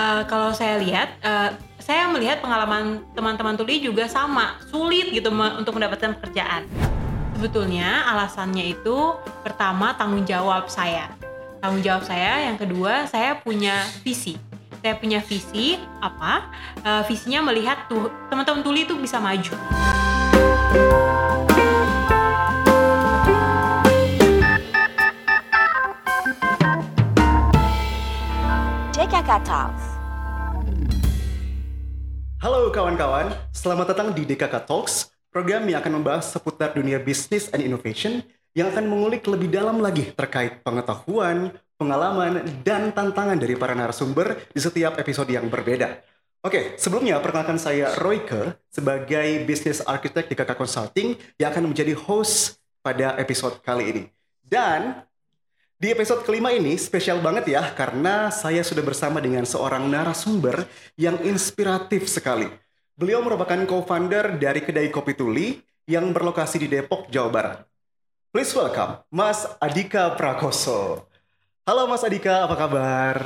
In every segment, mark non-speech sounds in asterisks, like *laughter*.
uh, kalau saya lihat, uh, saya melihat pengalaman teman-teman tuli juga sama, sulit gitu me untuk mendapatkan pekerjaan. Sebetulnya alasannya itu pertama tanggung jawab saya. Tanggung jawab saya, yang kedua saya punya visi. Saya punya visi apa? Uh, visinya melihat tuh teman-teman tuli itu bisa maju. DKK Talks. Halo kawan-kawan, selamat datang di DKK Talks, program yang akan membahas seputar dunia bisnis and innovation yang akan mengulik lebih dalam lagi terkait pengetahuan, pengalaman, dan tantangan dari para narasumber di setiap episode yang berbeda. Oke, sebelumnya perkenalkan saya Royke sebagai Business Architect di KK Consulting yang akan menjadi host pada episode kali ini. Dan di episode kelima ini spesial banget ya karena saya sudah bersama dengan seorang narasumber yang inspiratif sekali. Beliau merupakan co-founder dari kedai Kopi Tuli yang berlokasi di Depok, Jawa Barat. Please welcome Mas Adika Prakoso. Halo Mas Adika, apa kabar?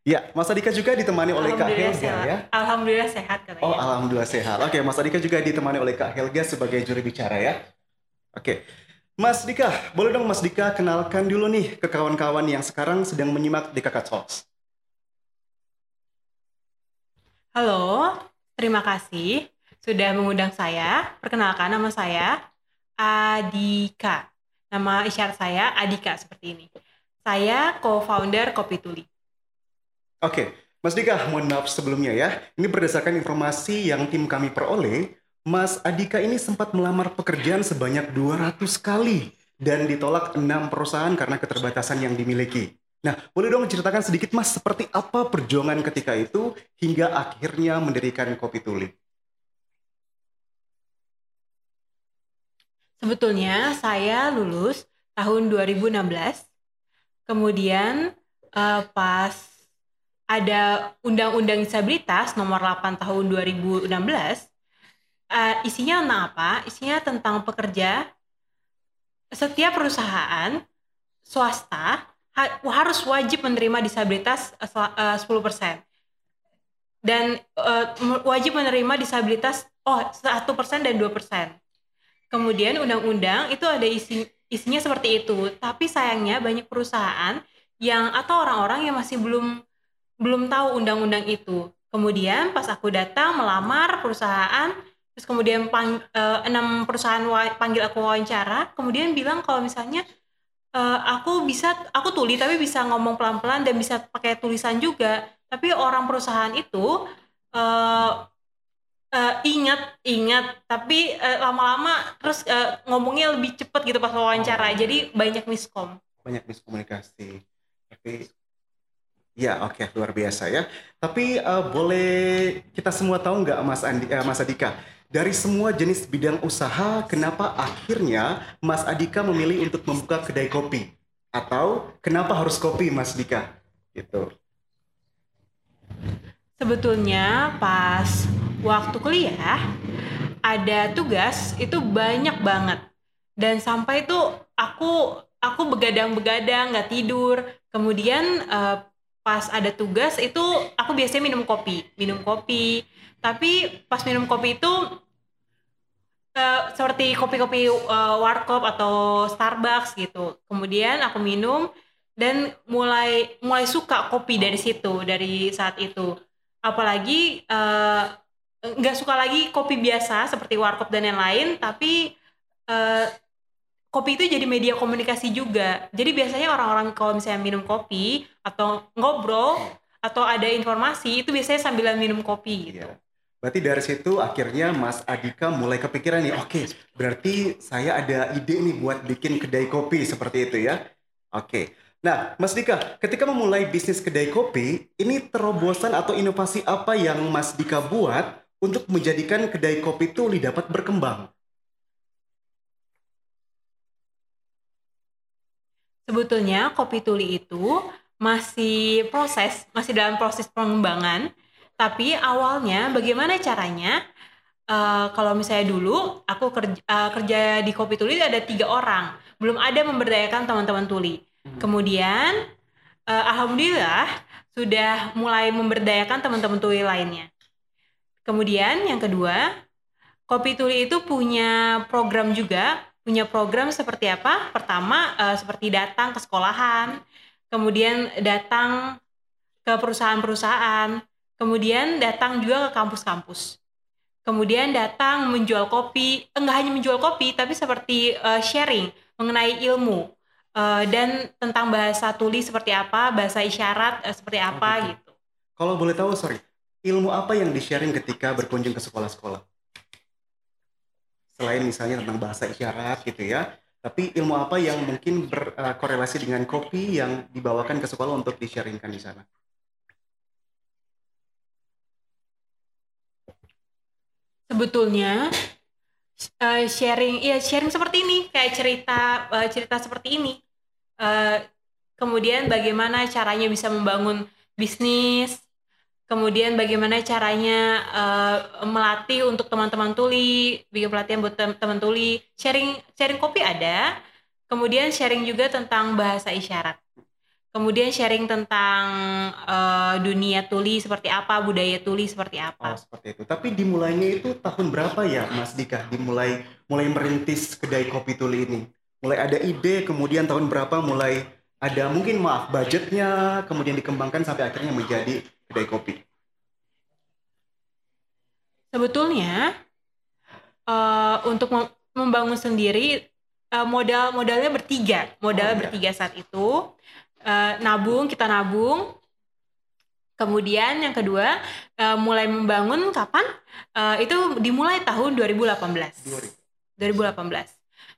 Ya, Mas Adika juga ditemani oleh Kak Helga sehat. ya. Alhamdulillah sehat katanya. Oh, alhamdulillah sehat. Oke, Mas Adika juga ditemani oleh Kak Helga sebagai juri bicara ya. Oke. Mas Dika, boleh dong Mas Dika kenalkan dulu nih ke kawan-kawan yang sekarang sedang menyimak DKK Talks. Halo, terima kasih sudah mengundang saya. Perkenalkan nama saya Adika. Nama isyarat saya Adika seperti ini. Saya co-founder Kopi Tuli. Oke, Mas Dika, mohon maaf sebelumnya ya. Ini berdasarkan informasi yang tim kami peroleh, Mas Adika ini sempat melamar pekerjaan sebanyak 200 kali dan ditolak enam perusahaan karena keterbatasan yang dimiliki. Nah, boleh dong ceritakan sedikit Mas seperti apa perjuangan ketika itu hingga akhirnya mendirikan Kopi Tuli? Sebetulnya saya lulus tahun 2016. Kemudian uh, pas ada Undang-Undang Disabilitas nomor 8 tahun 2016, uh, isinya tentang apa? Isinya tentang pekerja setiap perusahaan swasta ha harus wajib menerima disabilitas uh, 10%. Dan uh, wajib menerima disabilitas oh 1% dan 2%. Kemudian undang-undang itu ada isi isinya seperti itu, tapi sayangnya banyak perusahaan yang atau orang-orang yang masih belum belum tahu undang-undang itu. Kemudian pas aku datang melamar perusahaan terus kemudian pang, uh, enam perusahaan panggil aku wawancara kemudian bilang kalau misalnya uh, aku bisa aku tuli tapi bisa ngomong pelan-pelan dan bisa pakai tulisan juga. Tapi orang perusahaan itu uh, uh, ingat ingat tapi lama-lama uh, terus uh, ngomongnya lebih cepet gitu pas wawancara. Oh. jadi banyak miskom. Banyak miskomunikasi. Tapi Ya, oke, okay, luar biasa ya. Tapi uh, boleh kita semua tahu nggak, Mas Andi, uh, Mas Adika, dari semua jenis bidang usaha, kenapa akhirnya Mas Adika memilih untuk membuka kedai kopi? Atau kenapa harus kopi, Mas Dika? Gitu. Sebetulnya pas waktu kuliah ada tugas itu banyak banget dan sampai itu aku aku begadang-begadang nggak tidur. Kemudian uh, pas ada tugas itu aku biasanya minum kopi minum kopi tapi pas minum kopi itu uh, seperti kopi-kopi uh, warkop atau Starbucks gitu kemudian aku minum dan mulai mulai suka kopi dari situ dari saat itu apalagi uh, nggak suka lagi kopi biasa seperti warkop dan yang lain tapi uh, kopi itu jadi media komunikasi juga. Jadi biasanya orang-orang kalau misalnya minum kopi atau ngobrol atau ada informasi itu biasanya sambilan minum kopi gitu. Iya. Berarti dari situ akhirnya Mas Adika mulai kepikiran nih, oke, okay, berarti saya ada ide nih buat bikin kedai kopi seperti itu ya. Oke. Okay. Nah, Mas Dika, ketika memulai bisnis kedai kopi, ini terobosan atau inovasi apa yang Mas Dika buat untuk menjadikan kedai kopi itu dapat berkembang? Sebetulnya kopi tuli itu masih proses, masih dalam proses pengembangan. Tapi awalnya bagaimana caranya? Uh, kalau misalnya dulu aku kerja, uh, kerja di kopi tuli ada tiga orang, belum ada memberdayakan teman-teman tuli. Hmm. Kemudian uh, alhamdulillah sudah mulai memberdayakan teman-teman tuli lainnya. Kemudian yang kedua, Kopi Tuli itu punya program juga, punya program seperti apa? Pertama uh, seperti datang ke sekolahan, kemudian datang ke perusahaan-perusahaan, kemudian datang juga ke kampus-kampus. Kemudian datang menjual kopi, enggak hanya menjual kopi, tapi seperti uh, sharing mengenai ilmu uh, dan tentang bahasa tuli seperti apa, bahasa isyarat uh, seperti apa oh, gitu. gitu. Kalau boleh tahu, sorry, ilmu apa yang di-sharing ketika berkunjung ke sekolah-sekolah? Selain misalnya tentang bahasa isyarat gitu ya, tapi ilmu apa yang mungkin berkorelasi dengan kopi yang dibawakan ke sekolah untuk di-sharingkan di sana? Sebetulnya uh, sharing ya sharing seperti ini kayak cerita uh, cerita seperti ini. Uh, kemudian bagaimana caranya bisa membangun bisnis kemudian bagaimana caranya uh, melatih untuk teman-teman tuli bikin pelatihan buat teman tuli. Sharing sharing kopi ada kemudian sharing juga tentang bahasa isyarat Kemudian sharing tentang uh, dunia tuli seperti apa, budaya tuli seperti apa. Oh, seperti itu. Tapi dimulainya itu tahun berapa ya, Mas Dika? Dimulai mulai merintis kedai kopi tuli ini. Mulai ada ide, kemudian tahun berapa mulai ada mungkin maaf budgetnya, kemudian dikembangkan sampai akhirnya menjadi kedai kopi. Sebetulnya uh, untuk membangun sendiri uh, modal modalnya bertiga, modal oh, iya. bertiga saat itu uh, nabung kita nabung. Kemudian yang kedua uh, mulai membangun kapan? Uh, itu dimulai tahun 2018 2018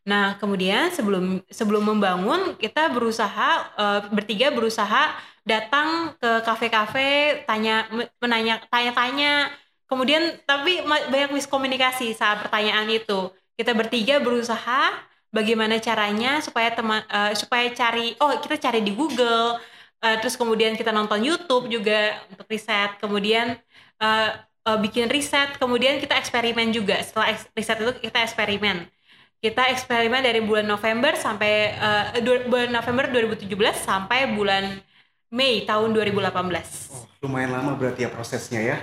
nah kemudian sebelum sebelum membangun kita berusaha uh, bertiga berusaha datang ke kafe-kafe tanya menanya tanya-tanya. Kemudian tapi banyak miskomunikasi saat pertanyaan itu. Kita bertiga berusaha bagaimana caranya supaya teman uh, supaya cari oh kita cari di Google uh, terus kemudian kita nonton YouTube juga untuk riset kemudian uh, uh, bikin riset kemudian kita eksperimen juga. Setelah riset itu kita eksperimen. Kita eksperimen dari bulan November sampai uh, bulan November 2017 sampai bulan Mei tahun 2018 oh, lumayan lama berarti ya prosesnya ya.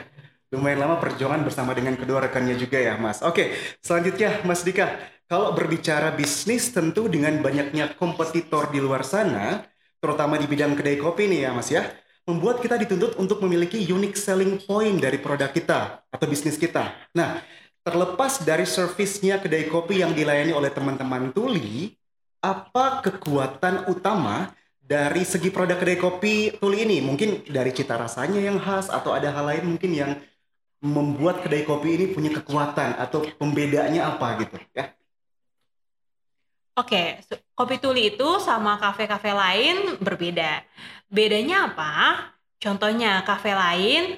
Lumayan lama perjuangan bersama dengan kedua rekannya juga ya Mas. Oke selanjutnya Mas Dika kalau berbicara bisnis tentu dengan banyaknya kompetitor di luar sana, terutama di bidang kedai kopi nih ya Mas ya, membuat kita dituntut untuk memiliki unique selling point dari produk kita atau bisnis kita. Nah, terlepas dari servisnya kedai kopi yang dilayani oleh teman-teman Tuli, apa kekuatan utama dari segi produk kedai kopi Tuli ini? Mungkin dari cita rasanya yang khas atau ada hal lain mungkin yang membuat kedai kopi ini punya kekuatan atau pembedanya apa gitu ya? Oke, kopi tuli itu sama kafe-kafe lain berbeda. Bedanya apa? Contohnya kafe lain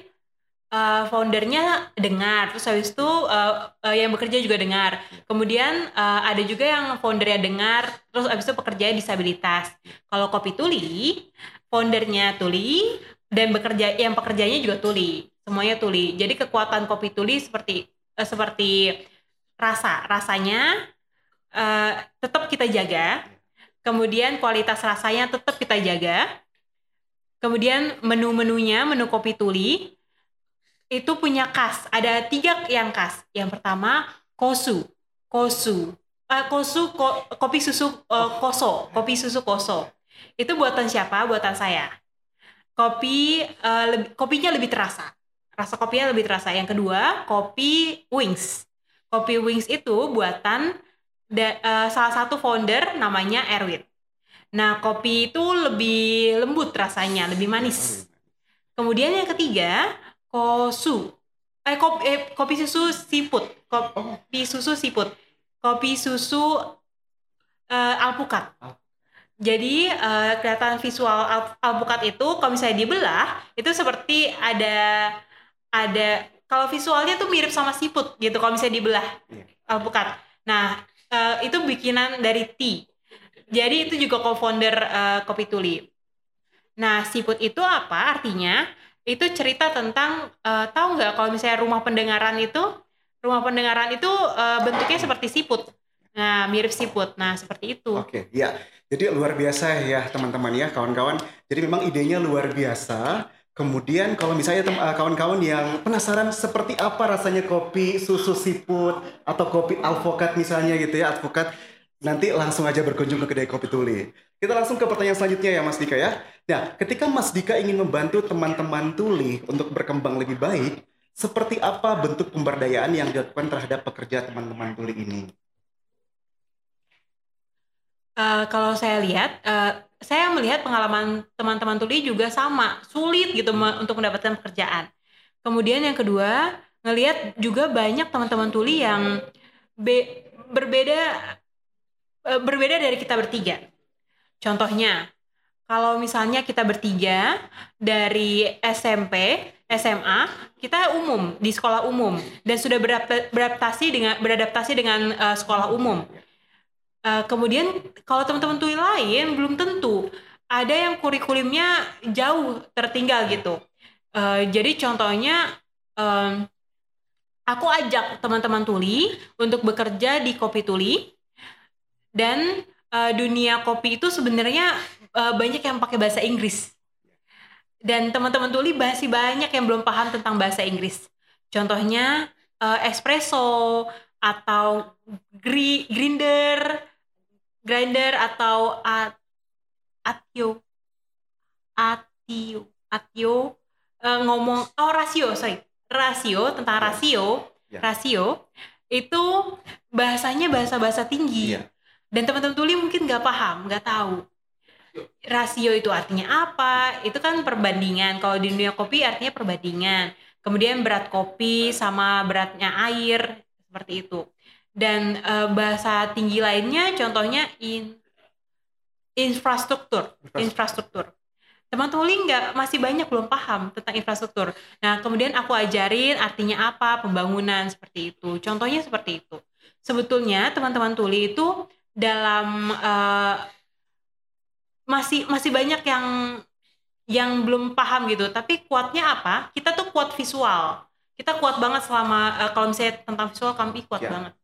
uh, foundernya dengar, terus habis itu uh, uh, yang bekerja juga dengar. Kemudian uh, ada juga yang foundernya dengar, terus habis itu pekerja disabilitas. Kalau kopi tuli, foundernya tuli dan bekerja yang pekerjanya juga tuli, semuanya tuli. Jadi kekuatan kopi tuli seperti uh, seperti rasa, rasanya uh, tetap kita jaga. Kemudian kualitas rasanya tetap kita jaga. Kemudian menu-menunya, menu kopi tuli, itu punya khas. Ada tiga yang khas. Yang pertama, kosu. Kosu. Uh, kosu, ko, kopi susu uh, koso. Kopi susu koso. Itu buatan siapa? Buatan saya. Kopi, uh, lebih, kopinya lebih terasa. Rasa kopinya lebih terasa. Yang kedua, kopi wings. Kopi wings itu buatan da, uh, salah satu founder namanya Erwin. Nah, kopi itu lebih lembut rasanya, lebih manis. Kemudian yang ketiga, kosu. Eh, kopi, eh, kopi susu siput. Kopi susu siput. Kopi susu uh, alpukat. Jadi uh, kelihatan visual al alpukat itu kalau misalnya dibelah itu seperti ada ada kalau visualnya tuh mirip sama siput gitu kalau misalnya dibelah iya. alpukat. Nah, uh, itu bikinan dari tea. Jadi itu juga co-founder uh, Kopi Tuli. Nah, siput itu apa artinya? Itu cerita tentang uh, tahu nggak kalau misalnya rumah pendengaran itu rumah pendengaran itu uh, bentuknya seperti siput. Nah, mirip siput. Nah, seperti itu. Oke, ya. Jadi luar biasa ya teman-teman ya, kawan-kawan. Jadi memang idenya luar biasa, Kemudian kalau misalnya uh, kawan-kawan yang penasaran seperti apa rasanya kopi susu siput atau kopi alvokat misalnya gitu ya, advokat nanti langsung aja berkunjung ke kedai kopi tuli. Kita langsung ke pertanyaan selanjutnya ya Mas Dika ya. Nah, ketika Mas Dika ingin membantu teman-teman tuli untuk berkembang lebih baik, seperti apa bentuk pemberdayaan yang dilakukan terhadap pekerja teman-teman tuli ini? Uh, kalau saya lihat, uh, saya melihat pengalaman teman-teman tuli juga sama, sulit gitu me untuk mendapatkan pekerjaan. Kemudian yang kedua, ngelihat juga banyak teman-teman tuli yang be berbeda uh, berbeda dari kita bertiga. Contohnya, kalau misalnya kita bertiga dari SMP, SMA, kita umum di sekolah umum dan sudah beradaptasi dengan beradaptasi dengan uh, sekolah umum Uh, kemudian kalau teman-teman tuli lain belum tentu ada yang kurikulumnya jauh tertinggal gitu. Uh, jadi contohnya um, aku ajak teman-teman tuli untuk bekerja di kopi tuli dan uh, dunia kopi itu sebenarnya uh, banyak yang pakai bahasa Inggris dan teman-teman tuli masih banyak yang belum paham tentang bahasa Inggris. Contohnya uh, espresso atau grinder grinder atau at, atio atio atio uh, ngomong oh rasio sorry. Rasio tentang ya. rasio yeah. rasio itu bahasanya bahasa-bahasa tinggi. Yeah. dan teman-teman tuli mungkin nggak paham nggak tahu. Rasio itu artinya apa? Itu kan perbandingan. Kalau di dunia kopi artinya perbandingan. Kemudian berat kopi sama beratnya air seperti itu dan uh, bahasa tinggi lainnya contohnya in infrastruktur infrastruktur. teman tuli nggak masih banyak belum paham tentang infrastruktur. Nah kemudian aku ajarin artinya apa pembangunan seperti itu. Contohnya seperti itu. Sebetulnya teman-teman tuli itu dalam uh, masih masih banyak yang yang belum paham gitu. Tapi kuatnya apa? Kita tuh kuat visual. Kita kuat banget selama uh, kalau misalnya tentang visual kami kuat ya. banget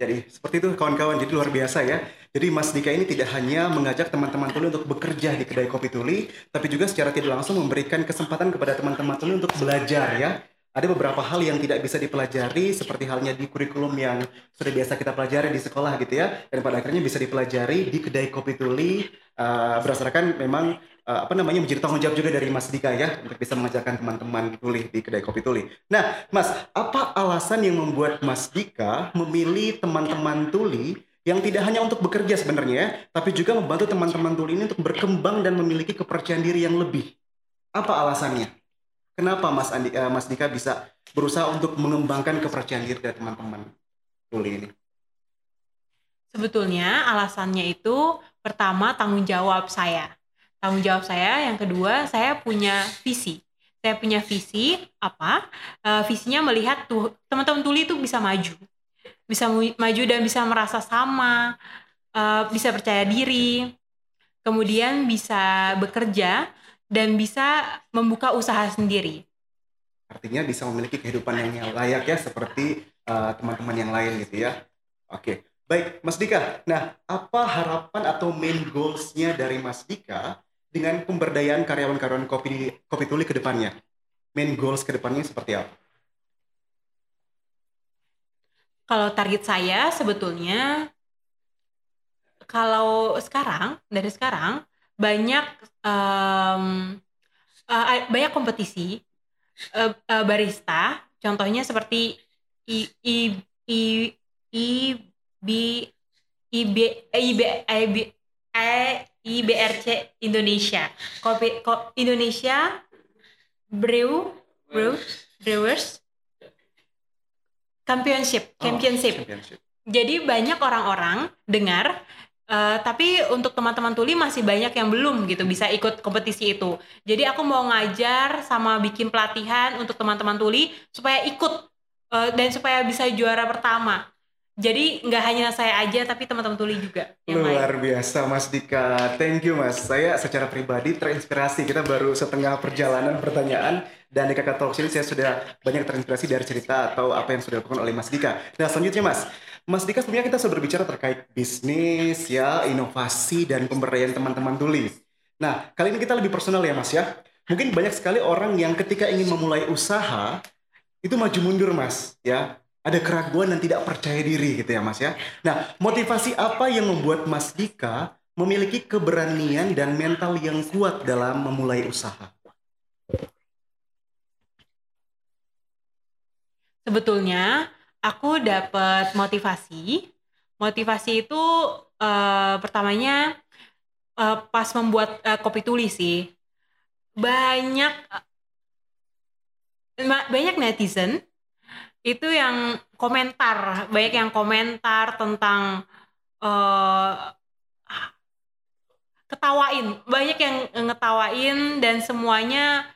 jadi seperti itu kawan-kawan, jadi luar biasa ya. Jadi Mas Dika ini tidak hanya mengajak teman-teman tuli untuk bekerja di kedai kopi tuli, tapi juga secara tidak langsung memberikan kesempatan kepada teman-teman tuli untuk belajar ya. Ada beberapa hal yang tidak bisa dipelajari seperti halnya di kurikulum yang sudah biasa kita pelajari di sekolah gitu ya. Dan pada akhirnya bisa dipelajari di kedai kopi tuli uh, berdasarkan memang uh, apa namanya menjadi tanggung jawab juga dari Mas Dika ya untuk bisa mengajarkan teman-teman tuli di kedai kopi tuli. Nah, Mas, apa alasan yang membuat Mas Dika memilih teman-teman tuli yang tidak hanya untuk bekerja sebenarnya ya, tapi juga membantu teman-teman tuli ini untuk berkembang dan memiliki kepercayaan diri yang lebih. Apa alasannya? Kenapa Mas Andi, uh, Mas Dika bisa berusaha untuk mengembangkan kepercayaan diri dari teman-teman tuli ini? Sebetulnya alasannya itu pertama tanggung jawab saya. Tanggung jawab saya yang kedua saya punya visi. Saya punya visi apa? Uh, visinya melihat tuh teman-teman tuli itu bisa maju. Bisa maju dan bisa merasa sama uh, bisa percaya diri. Kemudian bisa bekerja dan bisa membuka usaha sendiri artinya bisa memiliki kehidupan yang layak ya seperti eh, teman-teman uh, yang lain gitu ya oke baik Mas Dika nah apa harapan atau main goalsnya dari Mas Dika dengan pemberdayaan karyawan-karyawan kopi kopi tuli ke depannya? Main goals ke depannya seperti apa? Kalau target saya sebetulnya kalau sekarang dari sekarang banyak um, uh, banyak kompetisi uh, uh, barista contohnya seperti i i i i b i b i b i b IBRC Indonesia. Kopi ko, Indonesia Brew Brew Brewers Championship, oh, championship. championship. Jadi banyak orang-orang dengar uh, tapi untuk teman-teman tuli masih banyak yang belum gitu bisa ikut kompetisi itu. Jadi aku mau ngajar sama bikin pelatihan untuk teman-teman tuli supaya ikut uh, dan supaya bisa juara pertama. Jadi nggak hanya saya aja tapi teman-teman tuli juga. Luar lain. biasa Mas Dika. Thank you Mas. Saya secara pribadi terinspirasi. Kita baru setengah perjalanan pertanyaan dan di Kakak Talks ini saya sudah banyak terinspirasi dari cerita atau apa yang sudah dilakukan oleh Mas Dika. Nah selanjutnya Mas, Mas Dika sebenarnya kita sudah berbicara terkait bisnis ya, inovasi dan pemberdayaan teman-teman tuli. Nah kali ini kita lebih personal ya Mas ya. mungkin banyak sekali orang yang ketika ingin memulai usaha itu maju mundur mas ya ada keraguan dan tidak percaya diri gitu ya mas ya nah motivasi apa yang membuat mas Dika memiliki keberanian dan mental yang kuat dalam memulai usaha sebetulnya aku dapat motivasi. Motivasi itu uh, pertamanya uh, pas membuat uh, kopi tulis sih. Banyak banyak netizen itu yang komentar banyak yang komentar tentang uh, ketawain. Banyak yang ngetawain dan semuanya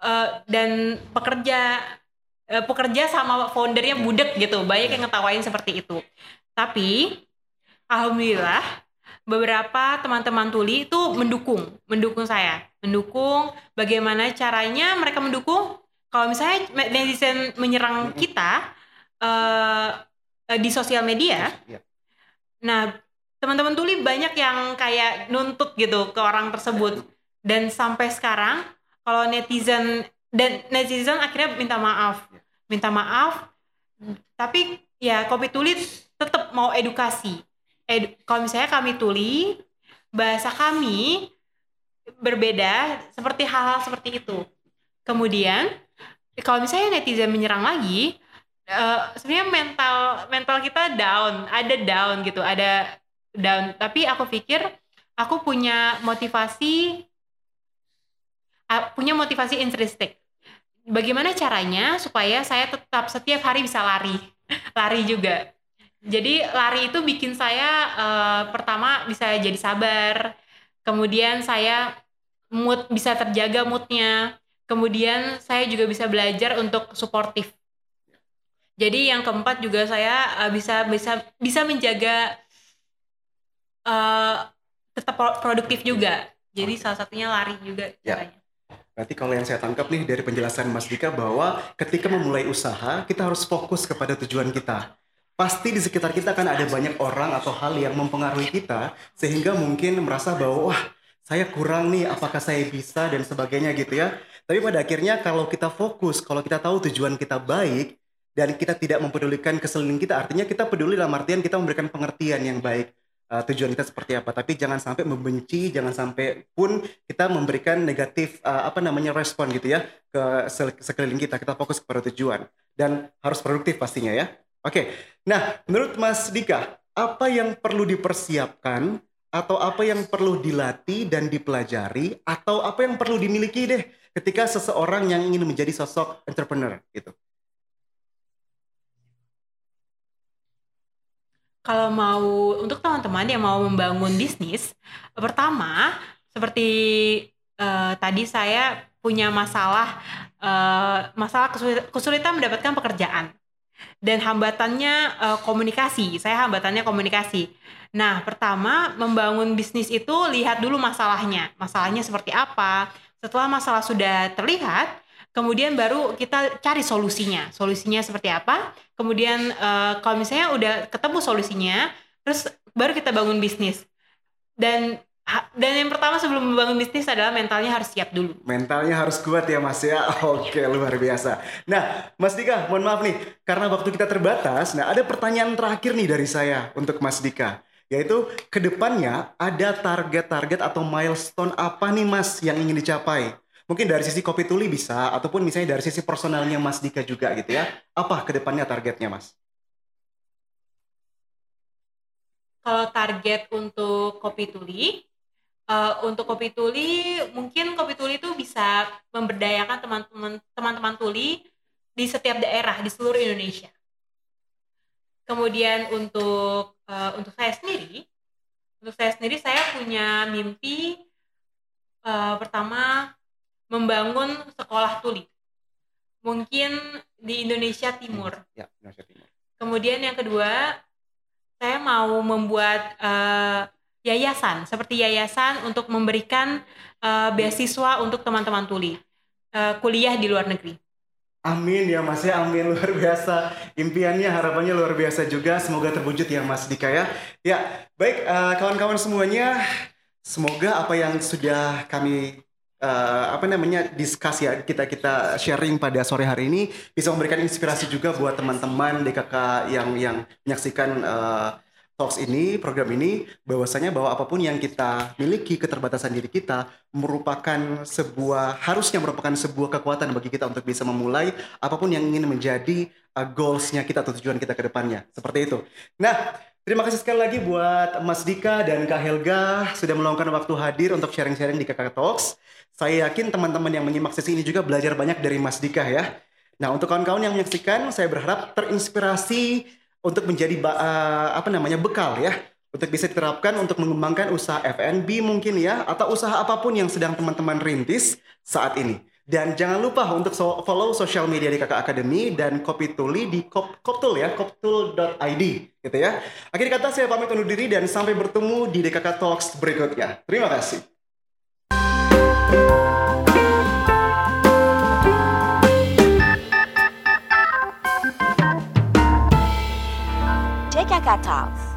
uh, dan pekerja uh, pekerja sama foundernya budek gitu. Banyak yang ngetawain seperti itu. Tapi alhamdulillah beberapa teman-teman tuli itu mendukung, mendukung saya, mendukung bagaimana caranya mereka mendukung. Kalau misalnya netizen menyerang kita uh, di sosial media, iya. nah teman-teman tuli banyak yang kayak nuntut gitu ke orang tersebut. Dan sampai sekarang kalau netizen dan netizen akhirnya minta maaf. Minta maaf, tapi ya kopi tulis tetap mau edukasi. Edu, kalau misalnya kami tuli bahasa kami berbeda seperti hal-hal seperti itu. Kemudian kalau misalnya netizen menyerang lagi uh, sebenarnya mental mental kita down ada down gitu ada down. Tapi aku pikir aku punya motivasi uh, punya motivasi intrinsik bagaimana caranya supaya saya tetap setiap hari bisa lari *laughs* lari juga jadi lari itu bikin saya uh, pertama bisa jadi sabar, kemudian saya mood bisa terjaga moodnya, kemudian saya juga bisa belajar untuk suportif. Jadi yang keempat juga saya uh, bisa bisa bisa menjaga uh, tetap produktif juga. Jadi salah satunya lari juga ya. Berarti kalau yang saya tangkap nih dari penjelasan Mas Dika bahwa ketika memulai usaha kita harus fokus kepada tujuan kita. Pasti di sekitar kita kan ada banyak orang atau hal yang mempengaruhi kita sehingga mungkin merasa bahwa wah saya kurang nih apakah saya bisa? dan sebagainya gitu ya. Tapi pada akhirnya kalau kita fokus kalau kita tahu tujuan kita baik dan kita tidak mempedulikan keseliling kita artinya kita peduli dalam artian kita memberikan pengertian yang baik uh, tujuan kita seperti apa. Tapi jangan sampai membenci jangan sampai pun kita memberikan negatif uh, apa namanya respon gitu ya ke sekeliling kita. Kita fokus kepada tujuan dan harus produktif pastinya ya. Oke, nah menurut Mas Dika, apa yang perlu dipersiapkan atau apa yang perlu dilatih dan dipelajari atau apa yang perlu dimiliki deh ketika seseorang yang ingin menjadi sosok entrepreneur gitu? Kalau mau untuk teman-teman yang mau membangun bisnis, pertama seperti uh, tadi saya punya masalah uh, masalah kesulitan mendapatkan pekerjaan dan hambatannya uh, komunikasi. Saya hambatannya komunikasi. Nah, pertama membangun bisnis itu lihat dulu masalahnya. Masalahnya seperti apa? Setelah masalah sudah terlihat, kemudian baru kita cari solusinya. Solusinya seperti apa? Kemudian uh, kalau misalnya udah ketemu solusinya, terus baru kita bangun bisnis. Dan dan yang pertama sebelum membangun bisnis adalah mentalnya harus siap dulu. Mentalnya harus kuat ya Mas ya. Oke, luar biasa. Nah, Mas Dika, mohon maaf nih karena waktu kita terbatas. Nah, ada pertanyaan terakhir nih dari saya untuk Mas Dika. Yaitu ke depannya ada target-target atau milestone apa nih Mas yang ingin dicapai? Mungkin dari sisi kopi tuli bisa, ataupun misalnya dari sisi personalnya Mas Dika juga gitu ya. Apa ke depannya targetnya Mas? Kalau target untuk kopi tuli, uh, untuk kopi tuli mungkin kopi tuli itu bisa memberdayakan teman-teman teman-teman tuli di setiap daerah di seluruh Indonesia. Kemudian untuk uh, untuk saya sendiri, untuk saya sendiri saya punya mimpi uh, pertama membangun sekolah tuli. Mungkin di Indonesia Timur. Ya, Indonesia Timur. Kemudian yang kedua, saya mau membuat uh, yayasan seperti yayasan untuk memberikan uh, beasiswa untuk teman-teman tuli uh, kuliah di luar negeri. Amin ya Mas ya, amin luar biasa. Impiannya, harapannya luar biasa juga. Semoga terwujud ya Mas Dika ya. Ya, baik kawan kawan-kawan semuanya, semoga apa yang sudah kami uh, apa namanya diskusi ya kita kita sharing pada sore hari ini. Bisa memberikan inspirasi juga buat teman-teman DKK yang yang menyaksikan uh, talks ini program ini. Bahwasanya bahwa apa pun yang kita miliki keterbatasan diri kita merupakan sebuah harusnya merupakan sebuah kekuatan bagi kita untuk bisa memulai apa pun yang ingin menjadi uh, goalsnya kita atau tujuan kita ke depannya. Seperti itu. Nah Terima kasih sekali lagi buat Mas Dika dan Kak Helga sudah meluangkan waktu hadir untuk sharing-sharing di Kakak Talks. Saya yakin teman-teman yang menyimak sesi ini juga belajar banyak dari Mas Dika ya. Nah, untuk kawan-kawan yang menyaksikan, saya berharap terinspirasi untuk menjadi uh, apa namanya bekal ya untuk bisa diterapkan untuk mengembangkan usaha F&B mungkin ya atau usaha apa pun yang sedang teman-teman rintis saat ini. Dan jangan lupa untuk follow sosial media di Kakak Akademi dan Kopi Tuli di Kop Koptul ya, koptul.id gitu ya. Akhir kata saya pamit undur diri dan sampai bertemu di DKK Talks berikutnya. Terima kasih. DKK Talks